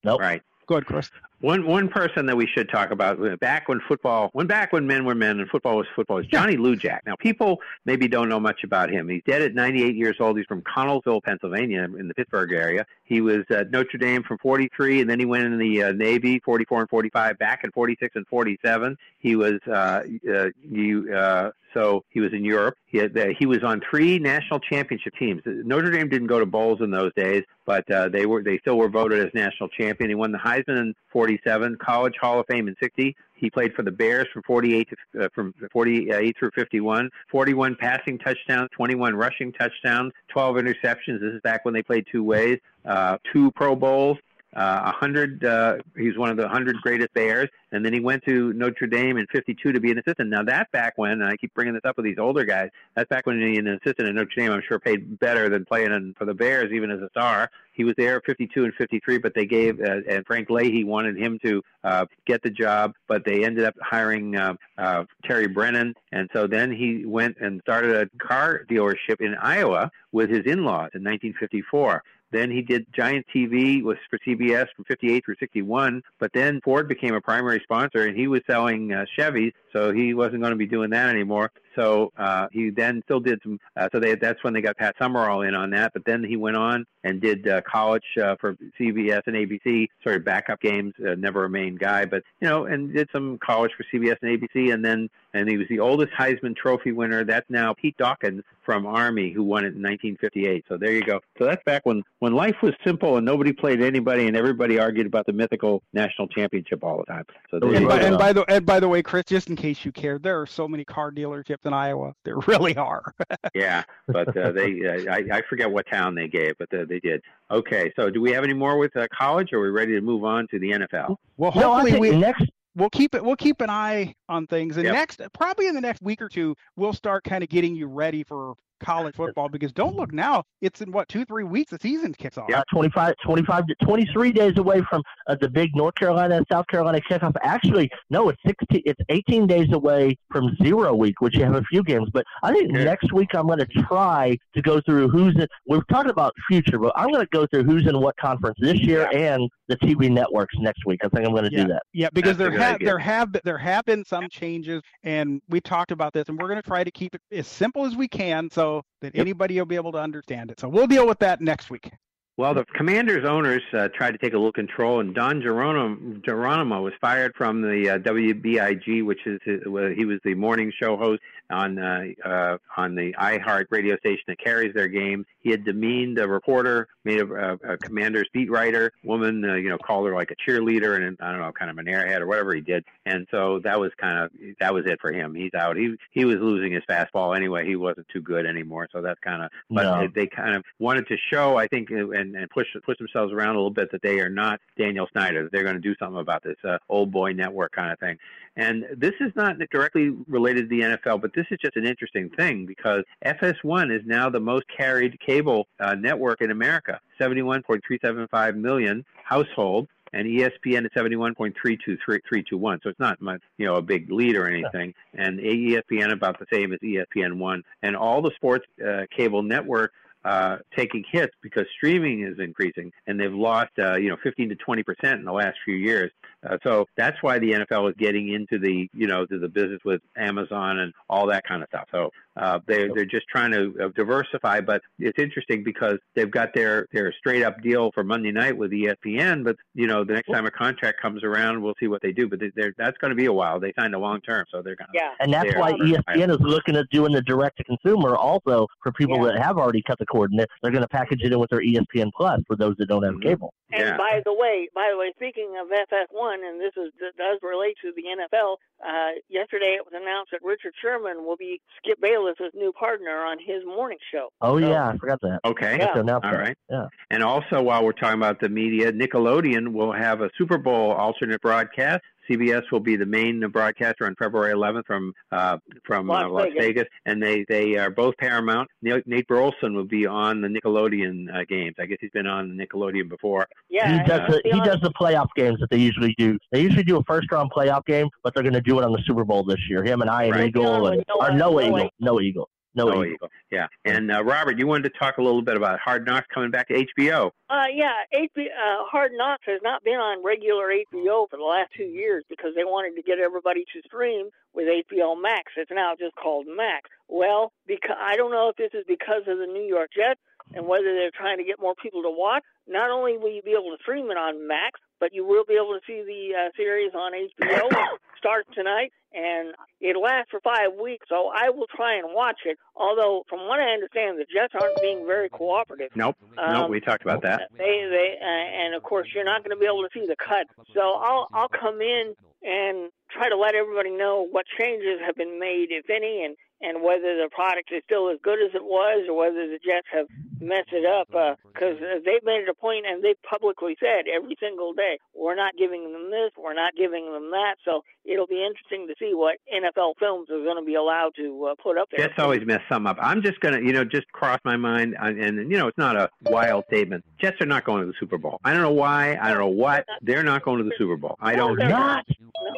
Nope. Right. Go ahead, Chris. One one person that we should talk about uh, back when football, when back when men were men and football was football, is Johnny Lujack. Now people maybe don't know much about him. He's dead at 98 years old. He's from Connellsville, Pennsylvania, in the Pittsburgh area. He was at Notre Dame from 43, and then he went in the uh, Navy, 44 and 45, back in 46 and 47. He was uh, uh, you. Uh, so he was in Europe. He had, uh, he was on three national championship teams. Notre Dame didn't go to bowls in those days, but uh, they were they still were voted as national champion. He won the Heisman in 47, College Hall of Fame in 60. He played for the Bears from 48 to uh, from 48 through 51. 41 passing touchdowns, 21 rushing touchdowns, 12 interceptions. This is back when they played two ways. Uh, two Pro Bowls. Uh, 100. Uh, he's one of the 100 greatest Bears, and then he went to Notre Dame in 52 to be an assistant. Now that back when, and I keep bringing this up with these older guys, that's back when he, an assistant at Notre Dame, I'm sure paid better than playing in, for the Bears, even as a star. He was there 52 and 53, but they gave uh, and Frank Leahy wanted him to uh, get the job, but they ended up hiring uh, uh, Terry Brennan, and so then he went and started a car dealership in Iowa with his in-laws in 1954. Then he did Giant TV was for CBS from 58 through 61. But then Ford became a primary sponsor, and he was selling uh, Chevys, so he wasn't going to be doing that anymore. So uh, he then still did some. Uh, so they, that's when they got Pat Summerall in on that. But then he went on and did uh, college uh, for CBS and ABC, sort of backup games. Uh, never a main guy, but you know, and did some college for CBS and ABC, and then and he was the oldest Heisman Trophy winner. That's now Pete Dawkins from Army, who won it in 1958. So there you go. So that's back when when life was simple and nobody played anybody, and everybody argued about the mythical national championship all the time. So there And you by, go. and by the and by the way, Chris, just in case you cared, there are so many car dealerships in Iowa. There really are. Yeah, but uh, they uh, I, I forget what town they gave, but uh, they did. Okay, so do we have any more with uh, college, or are we ready to move on to the NFL? Well, hopefully think we next. We'll keep it. We'll keep an eye on things, and Yep. next, probably in the next week or two, we'll start kind of getting you ready for college football. Because don't look now; it's in what two, three weeks the season kicks off. Uh, 25, 25 23 days away from uh, the big North Carolina and South Carolina kickoff. Actually, no, it's 16, it's 18 days away from zero week, which you have a few games. But I think Okay. next week I'm going to try to go through who's in. We're talking about future, but I'm going to go through who's in what conference this year and the TV networks next week. I think I'm going to Yeah. do that. Yeah, because That's there have there have been- there have been some changes, and we talked about this, and we're going to try to keep it as simple as we can, so that Yep. anybody will be able to understand it. So we'll deal with that next week. Well, the Commanders owners uh, tried to take a little control, and Don Geronimo, Geronimo was fired from the uh, WBIG, which is his, well, he was the morning show host on uh, uh, on the iHeart radio station that carries their game. He had demeaned a reporter, made a, a, a Commanders beat writer woman, uh, you know, called her like a cheerleader and I don't know, kind of an airhead or whatever he did. And so that was kind of that was it for him. He's out. He he was losing his fastball anyway. He wasn't too good anymore. So that's kind of. But No. they, they kind of wanted to show, I think, and and, and push push themselves around a little bit that they are not Daniel Snyder. That they're going to do something about this uh, old boy network kind of thing. And this is not directly related to the NFL, but this is just an interesting thing because FS1 is now the most carried cable uh, network in America, 71.375 million households and ESPN is 71.32321. So it's not much, you know, a big lead or anything. And ESPN about the same as ESPN one, and all the sports uh, cable network uh, taking hits because streaming is increasing, and they've lost uh, you know 15 to 20 percent in the last few years. Uh, so that's why the NFL is getting into the you know to the business with Amazon and all that kind of stuff. So uh, they they're just trying to uh, diversify, but it's interesting because they've got their their straight up deal for Monday night with ESPN, but you know the next time a contract comes around, we'll see what they do. But they're, that's going to be a while. They signed a long term, so they're going to yeah. And that's why ESPN is looking at doing the direct to consumer also for people Yeah. that have already cut the cord. And they're- they're going to package it in with their ESPN Plus for those that don't have cable. And Yeah. by the way, by the way, speaking of FS1, and this is that does relate to the NFL. Uh, yesterday, it was announced that Richard Sherman will be Skip Bayless's new partner on his morning show. Oh So- yeah, I forgot that. Okay. That's announced All that. right. Yeah. And also, while we're talking about the media, Nickelodeon will have a Super Bowl alternate broadcast. CBS will be the main broadcaster on February 11th from uh, from Las uh, Las Vegas. Vegas, and they they are both Paramount. Nate Nate Burleson will be on the Nickelodeon uh, games. I guess he's been on Nickelodeon before. Yeah, he does and the he'll he be does the playoff games that they usually do. They usually do a first round playoff game, but they're going to do it on the Super Bowl this year. Him and I and Right. Eagle and no, or Noah Noah Eagle, no Eagle, Noah Oh, Eagle. Eagle. Yeah. And uh, Robert, you wanted to talk a little bit about Hard Knocks coming back to HBO. Uh, yeah, HBO, uh, Hard Knocks has not been on regular HBO for the last two years because they wanted to get everybody to stream with HBO Max. It's now just called Max. Well, because I don't know if this is because of the New York Jets and whether they're trying to get more people to watch. Not only will you be able to stream it on Max, but you will be able to see the uh, series on HBO. Starts tonight, and it lasts for five weeks. So I will try and watch it. Although, from what I understand, the Jets aren't being very cooperative. Nope. nope. Um, We talked about that. They they uh, and of course you're not going to be able to see the cut. So I'll I'll come in and try to let everybody know what changes have been made, if any, and and whether the product is still as good as it was, or whether the Jets have messed it up. Because uh, they've made it a point, and they've publicly said every single day, we're not giving them this, we're not giving them that. So it'll be interesting to see what NFL films are going to be allowed to uh, put up there. Jets always mess some up. I'm just gonna, you know, just cross my mind, and, and you know, it's not a wild statement. Jets are not going to the Super Bowl. I don't know why. I don't know what. They're not going to the Super Bowl. I don't. They're not.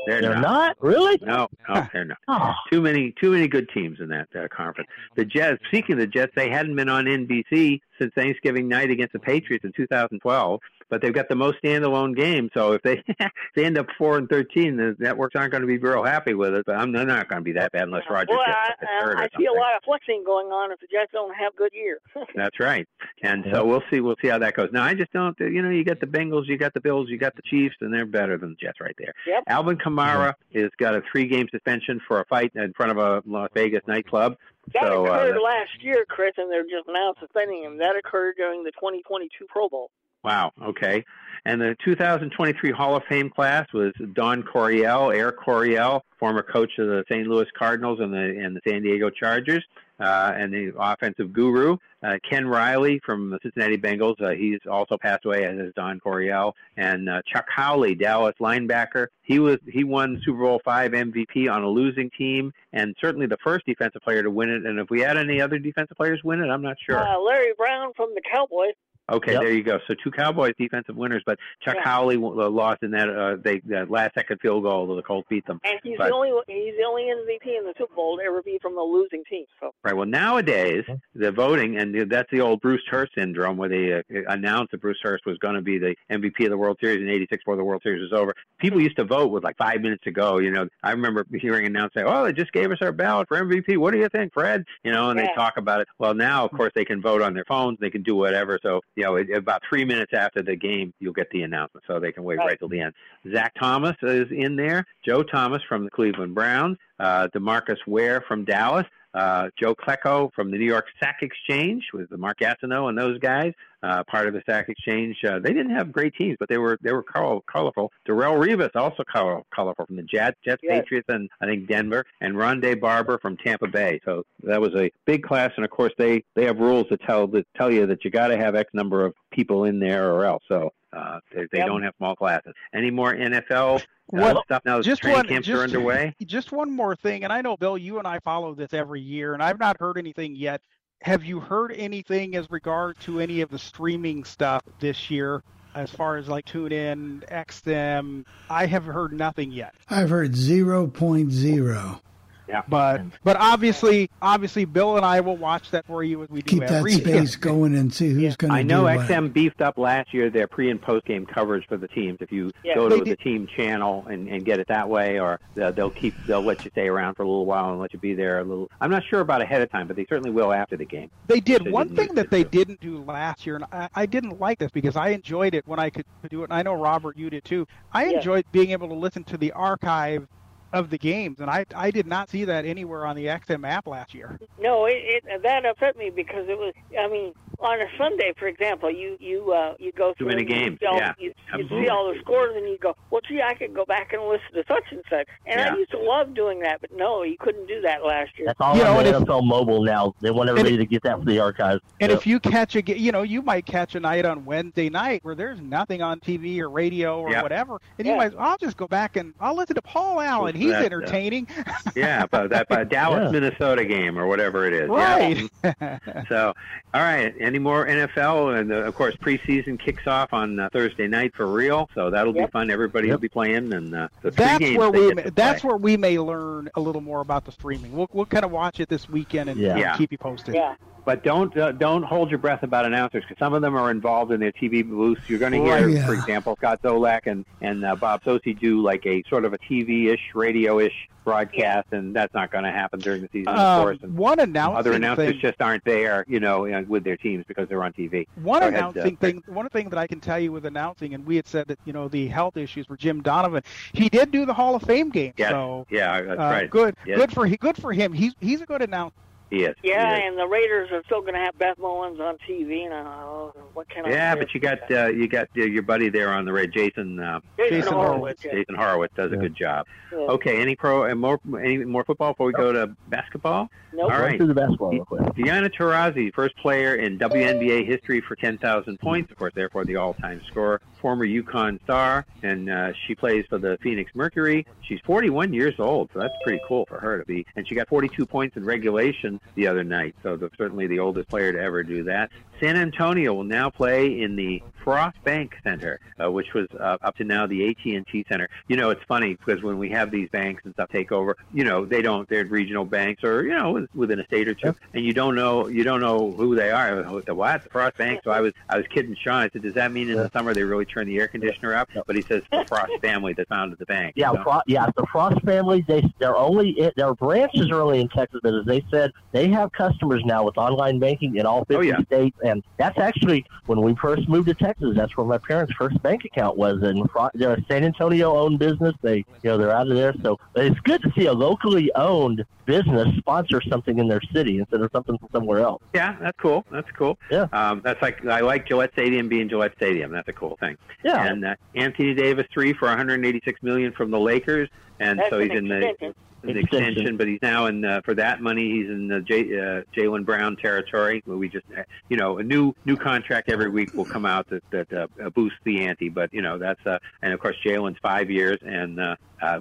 They're, They're not. not really. No, no, they're not. Oh, Too many, too many good teams in that uh, conference. The Jets. Speaking of the Jets, they hadn't been on NBC since Thanksgiving night against the Patriots in 2012. But they've got the most standalone games. So if they if they end up four and 13, the networks aren't going to be real happy with it. But I'm, they're not going to be that bad unless Roger Well, gets I, hurt I, I see a lot of flexing going on if the Jets don't have good years. That's right. And so we'll see. We'll see how that goes. Now, I just don't. You know, you got the Bengals, you got the Bills, you got the Chiefs, and they're better than the Jets right there. Yep. Alvin Kamara has got a three-game suspension for a fight in front of a Las Vegas nightclub. That so uh, occurred that- last year, Chris, and they're just now suspending him. That occurred during the 2022 Pro Bowl. Wow. Okay. And the 2023 Hall of Fame class was Don Coryell, Air Coryell, former coach of the St. Louis Cardinals and the and the San Diego Chargers, uh, and the offensive guru. Uh, Ken Riley from the Cincinnati Bengals. Uh, he's also passed away, as is Don Coryell, and uh, Chuck Howley, Dallas linebacker. He was he won Super Bowl five MVP on a losing team, and certainly the first defensive player to win it. And if we had any other defensive players win it, I'm not sure. Uh, Larry Brown from the Cowboys. Okay, Yep. there you go. So two Cowboys defensive winners, but Chuck Yeah. Howley uh, lost in that uh, they that last second field goal. The Colts beat them. And he's But- the only he's the only MVP in the Super Bowl to ever be from a losing team. So Right. Well, nowadays the voting, and that's the old Bruce Hurst syndrome, where they uh, announced that Bruce Hurst was going to be the MVP of the World Series in '86 before the World Series was over. People used to vote with like five minutes to go. You know, I remember hearing announced say, "Oh, they just gave us our ballot for MVP. What do you think, Fred?" You know, and they talk about it. Well, now of course they can vote on their phones. They can do whatever. So you know, it, about three minutes after the game, you'll get the announcement, so they can wait Right. right till the end. Zach Thomas is in there. Joe Thomas from the Cleveland Browns. Uh, Demarcus Ware from Dallas. Uh, Joe Klecko from the New York Sack Exchange with the Mark Gastineau and those guys, uh, part of the Sack Exchange. Uh, they didn't have great teams, but they were they were color, colorful. Darrelle Revis also color, colorful from the Jets, Jets, Yes. Patriots, and I think Denver, and Rondé Barber from Tampa Bay. So that was a big class, and of course they they have rules that tell that tell you that you got to have X number of people in there or else. So uh, they, they Yep. don't have small classes. Any more NFL uh, Well, stuff now? that just training one, camps just, are underway. Just one more thing, and I know Bill, you and I follow this every year, and I've not heard anything yet. Have you heard anything as regard to any of the streaming stuff this year, as far as like TuneIn, XM? I have heard nothing yet. I've heard 0.0. Yeah. But but obviously obviously Bill and I will watch that for you as we do Keep that every space going and see who's going to I know do what. XM beefed up last year their pre and post game coverage for the teams. If you Yeah. go to did- the team channel and, and get it that way, or they'll they'll keep they'll let you stay around for a little while and let you be there a little. I'm not sure about ahead of time, but they certainly will after the game. They did They one thing that they to- didn't do last year, and I, I didn't like this because I enjoyed it when I could, could do it. And I know Robert, you did too. I Yeah. enjoyed being able to listen to the archive of the games, and I I did not see that anywhere on the XM app last year. No, it, it that upset me because it was. I mean, on a Sunday, for example, you you uh, you go Too through many and you games, see all- yeah, You, you see all the scores, and you go, "Well, gee, I could go back and listen to such and such." And Yeah. I used to love doing that, but no, you couldn't do that last year. That's all You know, on and the if- NFL mobile now. They want everybody to get that for the archives. And Yep. if you catch a, you know, you might catch a night on Wednesday night where there's nothing on TV or radio or Yeah. whatever, and you Yeah. might, I'll just go back and I'll listen to Paul Allen. He's That's, uh, entertaining, Yeah, but that but Dallas Yeah. Minnesota game or whatever it is. right? Yeah. So, all right. Any more NFL? And uh, of course, preseason kicks off on uh, Thursday night for real. So that'll be fun. Everybody will Yep. be playing, and uh, the that's games where we get to that's where we may learn a little more about the streaming. We'll we'll kind of watch it this weekend and, Yeah. and Yeah. keep you posted. Yeah, But don't uh, don't hold your breath about announcers because some of them are involved in their TV booths. You're going to hear, Right. Yeah. for example, Scott Zolak and and uh, Bob Socci do like a sort of a TV-ish, radio-ish broadcast, and that's not going to happen during the season, of Um, course. And one announcing other announcers thing, just aren't there, you know, uh, with their teams because they're on TV. one Go ahead, announcing uh, thing, one thing that I can tell you with announcing, and we had said that you know the health issues for Jim Donovan. He did do the Hall of Fame game, Yes. so Yeah, that's uh, right. good, Yes. good for he, good for him. He's he's a good announcer. He is. yeah, He is. and the Raiders are still going to have Beth Mowins on TV. And uh, what can I? Yeah, but you got uh, you got uh, your buddy there on the red, Jason. Uh, Jason, Jason Horowitz. yeah. Jason Horowitz does a good job. Yeah. Okay, any pro and more any more football before we go to basketball? Nope. All Run right. through the basketball real quick. Diana Taurasi, first player in WNBA history for 10,000 points, of course, therefore the all-time scorer. Former UConn star, and uh, she plays for the Phoenix Mercury. She's 41 years old, so that's pretty cool for her to be. And she got 42 points in regulation the other night, so the, certainly the oldest player to ever do that. San Antonio will now play in the Frost Bank Center, uh, which was uh, up to now the AT&T Center. You know, it's funny because when we have these banks and stuff take over, you know, they don't. They're regional banks or you know within a state or two, and you don't know you don't know who they are. The what? The Frost Bank. So I was I was kidding Sean. I said, does that mean in the summer they really turn the air conditioner up? But he says the Frost family that founded the bank. Yeah, So- Fro- yeah. The Frost family, they they're only in, their branches are only in Texas, but as they said, they have customers now with online banking in all 50 Oh, yeah. states, and that's actually when we first moved to Texas. That's where my parents' first bank account was, and they're a San Antonio-owned business. They, you know, they're out of there, so it's good to see a locally owned business sponsor something in their city instead of something from somewhere else. Yeah, that's cool. That's cool. Yeah. Um, that's like I like Gillette Stadium being Gillette Stadium. That's a cool thing. Yeah, And uh, Anthony Davis three for 186 million from the Lakers, and That's so he's an in the an Extension. extension, but he's now in uh, for that money. He's in the J, uh, Jaylen Brown territory. Where we just, you know, a new new contract every week will come out that that uh, uh, boosts the ante. But you know, that's uh, and of course Jaylen's five years, and uh, uh,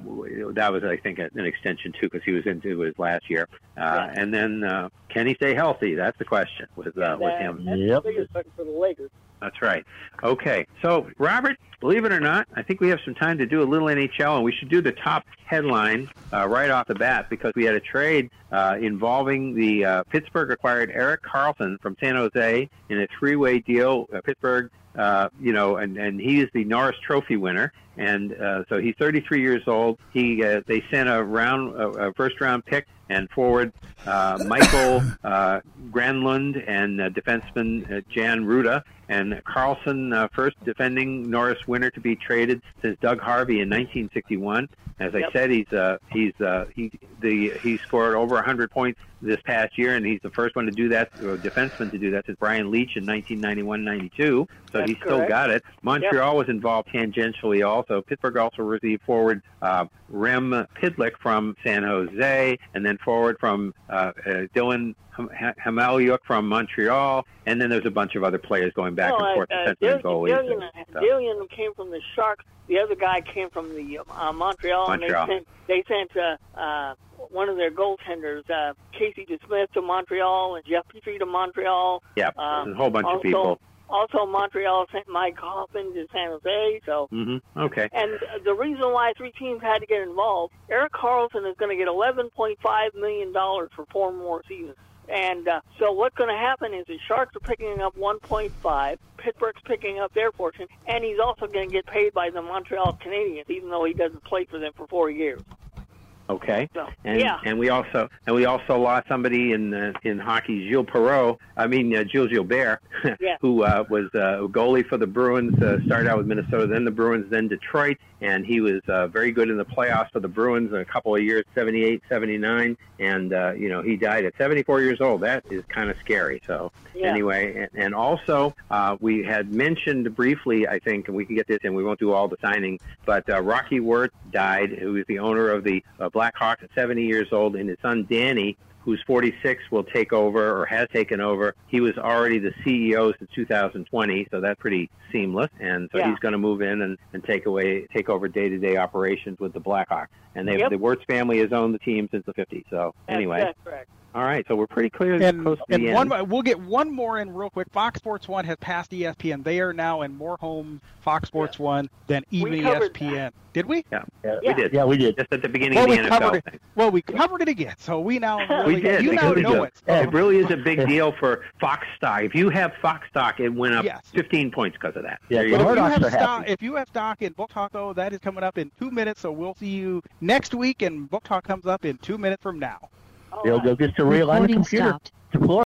that was I think an extension too because he was into his last year. Uh, And then uh, can he stay healthy? That's the question with uh, with him. That's Yep. the biggest thing for the Lakers. That's right. Okay. So, Robert, believe it or not, I think we have some time to do a little NHL, and we should do the top headline uh, right off the bat because we had a trade uh, involving the uh, Pittsburgh acquired Erik Karlsson from San Jose in a three-way deal. Uh, Pittsburgh, uh, you know, and, and he is the Norris Trophy winner. And uh, so he's 33 years old. He uh, they sent a round, a, a first round pick and forward uh, Michael uh, Granlund and uh, defenseman uh, Jan Rutta. And Karlsson, uh, first defending Norris winner to be traded since Doug Harvey in 1961. As I Yep. said, he's uh, he's uh, he the he scored over 100 points this past year, and he's the first one to do that, or defenseman to do that since Brian Leetch in 1991-92. So That's he's still got it. Montreal was involved tangentially also. Pittsburgh also received forward uh, Rem Pitlick from San Jose, and then forward from uh, uh, Dillon Ham- Hamaliuk from Montreal, and then there's a bunch of other players going back no, and forth, uh, and goalies. Dillon, and. Dillon came from the Sharks. The other guy came from the uh, Montreal. Montreal. And they sent, they sent uh, uh, one of their goaltenders, uh, Casey DeSmith, to Montreal, and Jeff Petry to Montreal. Yeah, there's a whole bunch also, of people. Also, Montreal sent Mike Hoffman to San Jose. So, hmm Okay. and the reason why three teams had to get involved, Erik Karlsson is going to get $11.5 million for four more seasons. And uh, so what's going to happen is the Sharks are picking up 1.5, Pittsburgh's picking up their portion, and he's also going to get paid by the Montreal Canadiens, even though he doesn't play for them for four years. Okay. So, And yeah. and we also and we also lost somebody in uh, in hockey, Gilles Perreault. I mean uh, Gilles Gilbert, Yeah. who uh, was uh, a goalie for the Bruins. Uh, started out with Minnesota, then the Bruins, then Detroit, and he was uh, very good in the playoffs for the Bruins in a couple of years, 78, 79, and uh, you know he died at 74 years old. That is kind of scary. So Yeah. anyway, and, and also uh, we had mentioned briefly, I think, and we can get this, and we won't do all the signing, but uh, Rocky Wirtz died, who is the owner of the uh, Blackhawks at 70 years old, and his son Danny, who's 46, will take over or has taken over. He was already the CEO since 2020, so that's pretty seamless, and so Yeah. he's going to move in and, and take away take over day-to-day operations with the Blackhawks. And they Yep. the Wirtz family has owned the team since the 50s. So That's- anyway, That's correct. All right, so we're pretty clear And, close to and the one, end. we'll get one more in real quick. Fox Sports One has passed ESPN. They are now in more homes Fox Sports One than even covered ESPN. Did we? Yeah, Yeah. we did. Yeah, we did. Just at the beginning Well, of we the covered NFL. it. Well, we covered it again, so we now really, We did. You now know a- it. It really is a big deal for Fox stock. If you have Fox stock, it went up Yes. 15 points because of that. Yeah, There you the But go. if you, have are stock, happy. if you have stock in Book Talk, though, that is coming up in two minutes. So we'll see you next week, and Book Talk comes up in two minutes from now. They'll go get to realign the computer stopped. to Florida.